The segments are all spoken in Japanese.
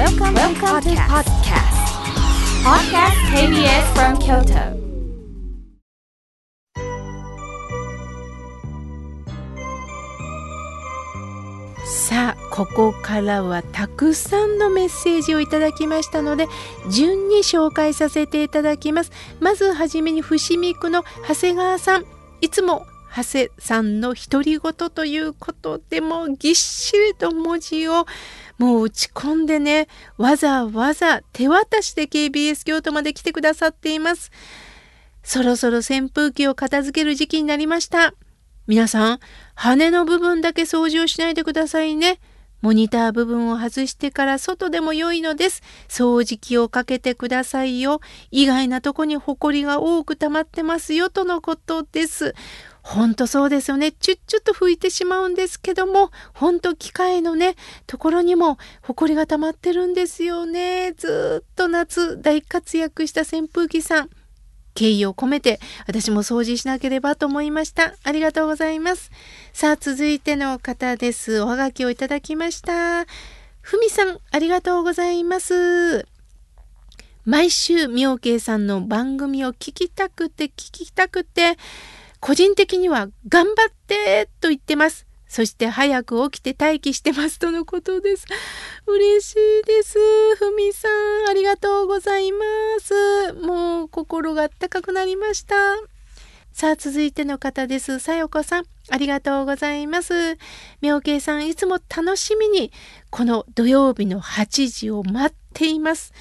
Welcome, Welcome to podcast. Podcast KBS from Kyoto. さあここからはたくさんのメッセージをいただきましたので順に紹介させていただきますまずはじめに伏見区の長谷川さんいつも長谷さんの独り言ということでもぎっしりと文字をもう打ち込んでねわざわざ手渡しで KBS 京都まで来てくださっていますそろそろ扇風機を片付ける時期になりました皆さん羽の部分だけ掃除をしないでくださいねモニター部分を外してから外でも良いのです。掃除機をかけてくださいよ。意外なとこにホコリが多く溜まってますよとのことです。ほんとそうですよね。チュッチュッと拭いてしまうんですけども、ほんと機械のね、ところにもホコリが溜まってるんですよね。ずっと夏大活躍した扇風機さん。敬意を込めて私も掃除しなければと思いました。ありがとうございます。さあ続いての方です。おはがきをいただきました。ふみさんありがとうございます。毎週妙慶さんの番組を聞きたくて聞きたくて個人的には頑張ってと言ってます。そして早く起きて待機してますとのことです。嬉しいです。ふみさん、ありがとうございます。もう心があったかくなりました。さあ、続いての方です。さよこさん、ありがとうございます。妙慶さん、いつも楽しみに、この土曜日の8時を待っています。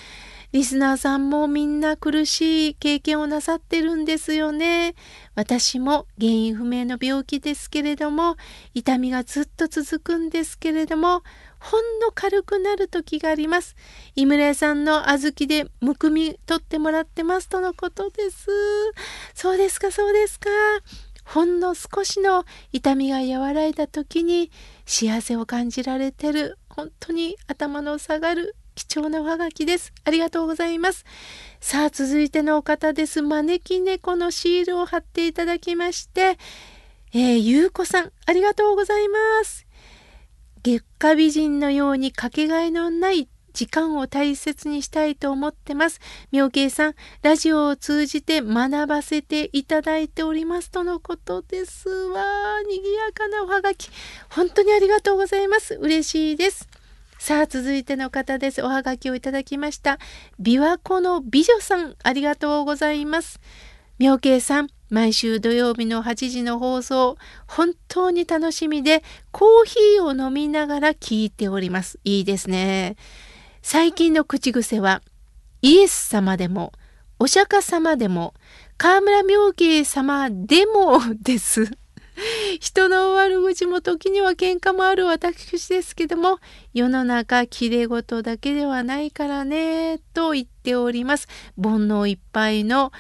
リスナーさんもみんな苦しい経験をなさってるんですよね。私も原因不明の病気ですけれども、痛みがずっと続くんですけれども、ほんの軽くなる時があります。井村屋さんの小豆でむくみ取ってもらってますとのことです。そうですか、そうですか。ほんの少しの痛みが和らいだ時に幸せを感じられてる。本当に頭の下がる貴重なおはがきです。ありがとうございます。さあ、続いてのお方です。招き猫のシールを貼っていただきまして、えー、ゆうこさん、ありがとうございます。月下美人のようにかけがえのない時間を大切にしたいと思ってます。妙慶さん、ラジオを通じて学ばせていただいておりますとのことですわ。賑やかなおはがき。本当にありがとうございます。嬉しいです。さあ続いての方です。おはがきをいただきました。琵琶湖の美女さん、ありがとうございます。妙慶さん、毎週土曜日の8時の放送、本当に楽しみで、コーヒーを飲みながら聞いております。いいですね。最近の口癖は、イエス様でも、お釈迦様でも、河村妙慶様でもです。人の悪口も時には喧嘩もある私ですけども世の中きれい事だけではないからねと言っております。煩悩いっぱいの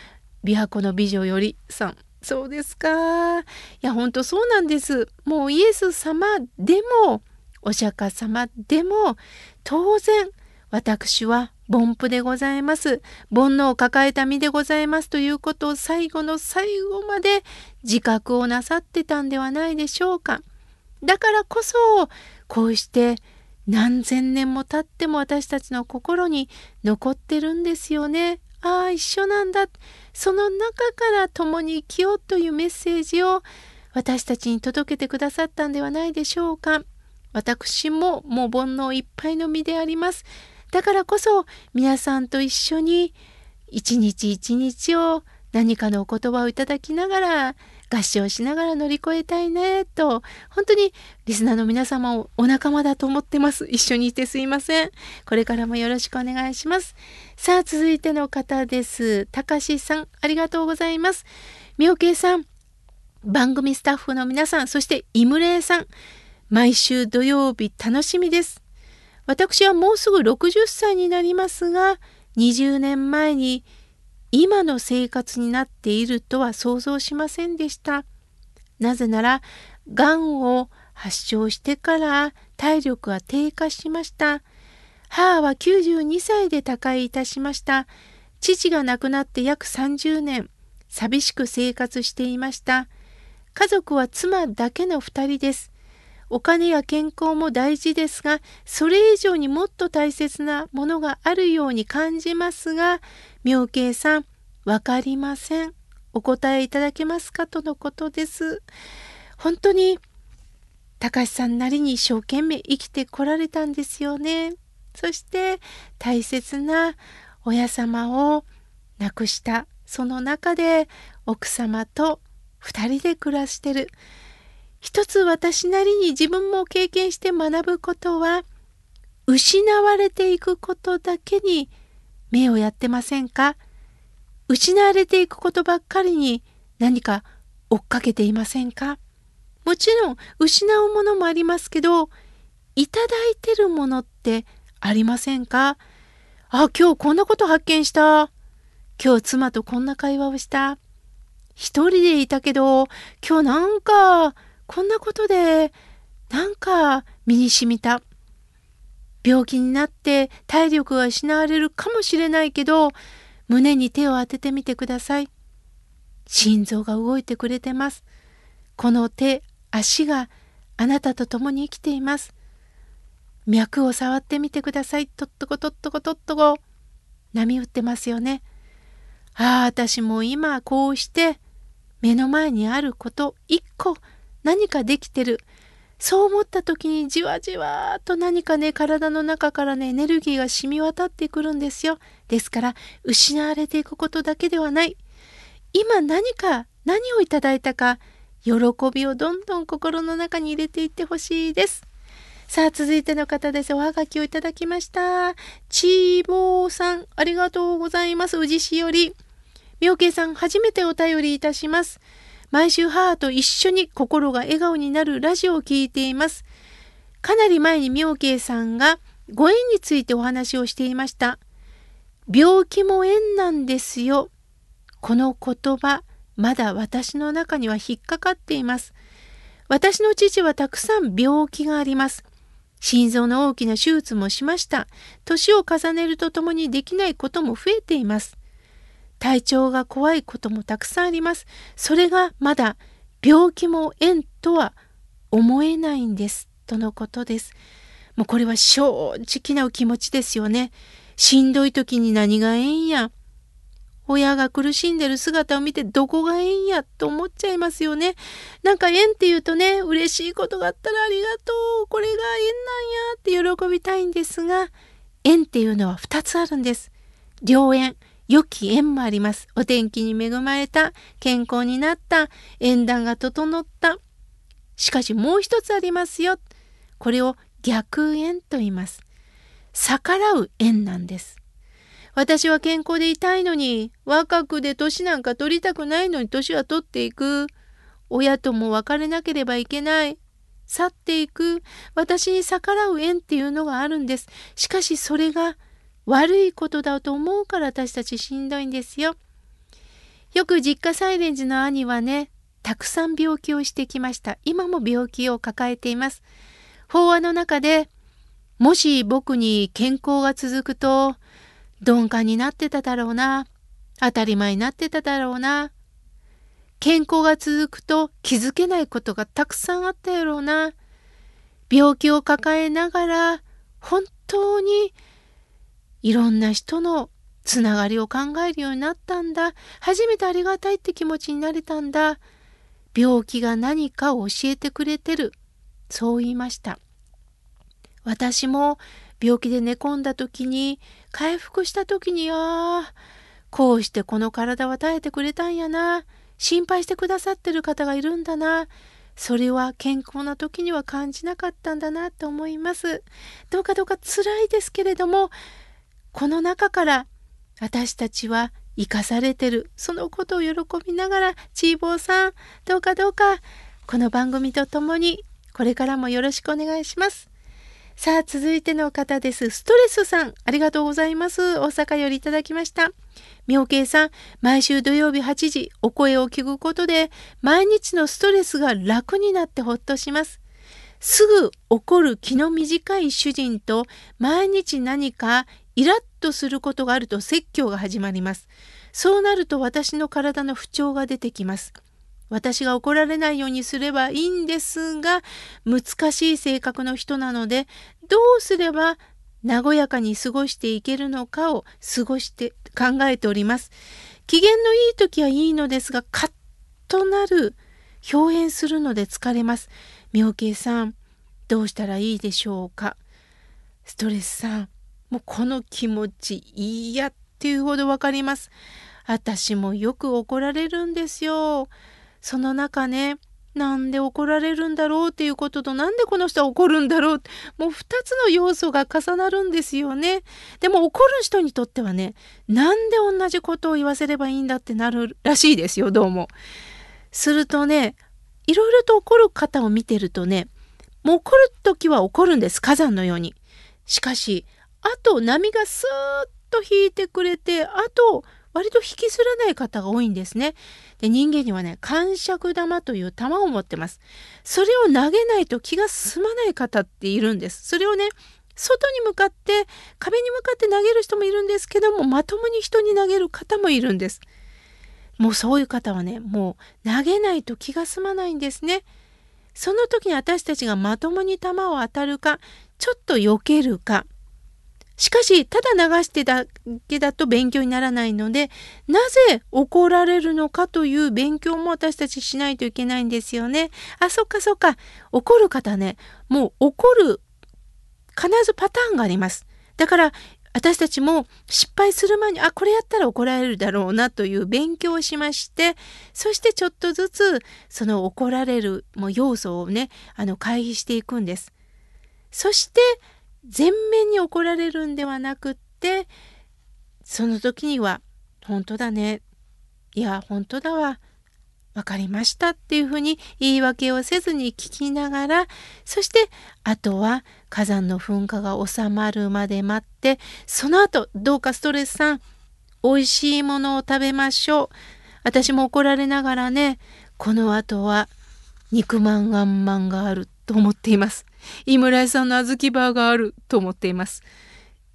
琵琶湖の美女よりさん。そうですか。いや本当そうなんです。もうイエス様でもお釈迦様でも当然私は凡夫でございます。煩悩を抱えた身でございますということを最後の最後まで自覚をなさってたんではないでしょうか。だからこそこうして何千年も経っても私たちの心に残ってるんですよね。ああ一緒なんだ。その中から共に生きようというメッセージを私たちに届けてくださったんではないでしょうか。私ももう煩悩いっぱいの身であります。だからこそ皆さんと一緒に一日一日を何かのお言葉をいただきながら合唱しながら乗り越えたいねと本当にリスナーの皆様をお仲間だと思ってます。一緒にいてすいません。これからもよろしくお願いします。さあ続いての方です。たかしさんありがとうございます。みおけいさん番組スタッフの皆さんそしてイムレイさん毎週土曜日楽しみです。私はもうすぐ60歳になりますが20年前に今の生活になっているとは想像しませんでした。なぜならがんを発症してから体力は低下しました。母は92歳で他界いたしました。父が亡くなって約30年、寂しく生活していました。家族は妻だけの2人です。お金や健康も大事ですが、それ以上にもっと大切なものがあるように感じますが、妙慶さん、わかりません。お答えいただけますかとのことです。本当に、高橋さんなりに一生懸命生きてこられたんですよね。そして大切な親様を亡くしたその中で奥様と2人で暮らしてる一つ私なりに自分も経験して学ぶことは失われていくことだけに目をやってませんか？失われていくことばっかりに何か追っかけていませんか？もちろん失うものもありますけどいただいてるものってありませんか？あ、今日こんなこと発見した。今日妻とこんな会話をした。一人でいたけど、今日なんか、こんなことで、なんか身に染みた。病気になって体力が失われるかもしれないけど、胸に手を当ててみてください。心臓が動いてくれてます。この手、足があなたと共に生きています。脈を触ってみてください。とっとことっとことっとこ。波打ってますよね。ああ、私も今こうして目の前にあること一個何かできてる。そう思った時にじわじわと何かね、体の中からね、エネルギーが染み渡ってくるんですよ。ですから、失われていくことだけではない。今何か、何をいただいたか、喜びをどんどん心の中に入れていってほしいです。さあ、続いての方です。おはがきをいただきました。ちーぼーさん、ありがとうございます。宇治市より。みょうけいさん、初めてお便りいたします。毎週母と一緒に心が笑顔になるラジオを聴いています。かなり前にみょうけいさんがご縁についてお話をしていました。病気も縁なんですよ。この言葉、まだ私の中には引っかかっています。私の父はたくさん病気があります。心臓の大きな手術もしました。年を重ねるとともにできないことも増えています。体調が怖いこともたくさんあります。それがまだ病気も縁とは思えないんです。とのことです。もうこれは正直なお気持ちですよね。しんどい時に何が縁や。親が苦しんでる姿を見てどこが縁やと思っちゃいますよね。なんか縁っていうとね、嬉しいことがあったらありがとう、これが縁なんやって喜びたいんですが、縁っていうのは2つあるんです。良縁、良き縁もあります。お天気に恵まれた、健康になった、縁談が整った。しかしもう一つありますよ。これを逆縁と言います。逆らう縁なんです。私は健康でいたいのに、若くで年なんか取りたくないのに年は取っていく。親とも別れなければいけない。去っていく。私に逆らう縁っていうのがあるんです。しかしそれが悪いことだと思うから私たちしんどいんですよ。よく実家サイレンジの兄はね、たくさん病気をしてきました。今も病気を抱えています。法話の中で、もし僕に健康が続くと、鈍感になってただろうな。当たり前になってただろうな。健康が続くと気づけないことがたくさんあったやろうな。病気を抱えながら本当にいろんな人のつながりを考えるようになったんだ。初めてありがたいって気持ちになれたんだ。病気が何かを教えてくれてる。そう言いました。私も病気で寝込んだ時に回復した時にああこうしてこの体は耐えてくれたんやな心配してくださってる方がいるんだなそれは健康な時には感じなかったんだなと思いますどうかどうか辛いですけれどもこの中から私たちは生かされてるそのことを喜びながらチーボーさんどうかどうかこの番組とともにこれからもよろしくお願いしますさあ、続いての方です。ストレスさん、ありがとうございます。大阪よりいただきました。妙慶さん、毎週土曜日8時、お声を聞くことで、毎日のストレスが楽になってほっとします。すぐ起こる気の短い主人と、毎日何かイラッとすることがあると説教が始まります。そうなると私の体の不調が出てきます。私が怒られないようにすればいいんですが、難しい性格の人なので、どうすれば和やかに過ごしていけるのかを過ごして考えております。機嫌のいい時はいいのですが、カッとなる、表現するので疲れます。妙慶さん、どうしたらいいでしょうか？ストレスさん、もうこの気持ち嫌っていうほどわかります。私もよく怒られるんですよ。その中ね、なんで怒られるんだろうっていうこととなんでこの人は怒るんだろうもう2つの要素が重なるんですよね。でも怒る人にとってはねなんで同じことを言わせればいいんだってなるらしいですよどうも。するとねいろいろと怒る方を見てるとねもう怒る時は怒るんです火山のように。しかしあと波がスーッと引いてくれてあと割と引きずらない方が多いんですね。で人間にはね感触玉という玉を持ってます。それを投げないと気が済まない方っているんです。それをね外に向かって壁に向かって投げる人もいるんですけどもまともに人に投げる方もいるんです。もうそういう方はねもう投げないと気が済まないんですね。その時に私たちがまともに球を当たるかちょっと避けるかしかし、ただ流してだけだと勉強にならないので、なぜ怒られるのかという勉強も私たちしないといけないんですよね。あ、そっかそっか。怒る方ね、もう怒る、必ずパターンがあります。だから、私たちも失敗する前に、あ、これやったら怒られるだろうなという勉強をしまして、そしてちょっとずつ、その怒られるも要素をね、あの、回避していくんです。そして、全面に怒られるんではなくってその時には「本当だね」いや本当だわ。分かりましたっていうふうに言い訳をせずに聞きながらそしてあとは火山の噴火が収まるまで待ってその後どうかストレスさん美味しいものを食べましょう。私も怒られながらねこの後は肉まんあんまんがあると思っています。井村屋さんの小豆バーがあると思っています。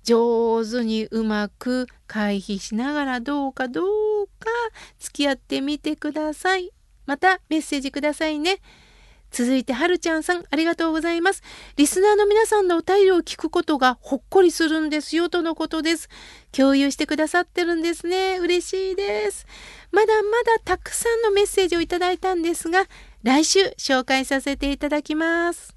上手にうまく回避しながらどうかどうか付き合ってみてください。またメッセージくださいね。続いてはるちゃんさんありがとうございます。リスナーの皆さんのお便りを聞くことがほっこりするんですよとのことです。共有してくださってるんですね。嬉しいです。まだまだたくさんのメッセージをいただいたんですが、来週紹介させていただきます。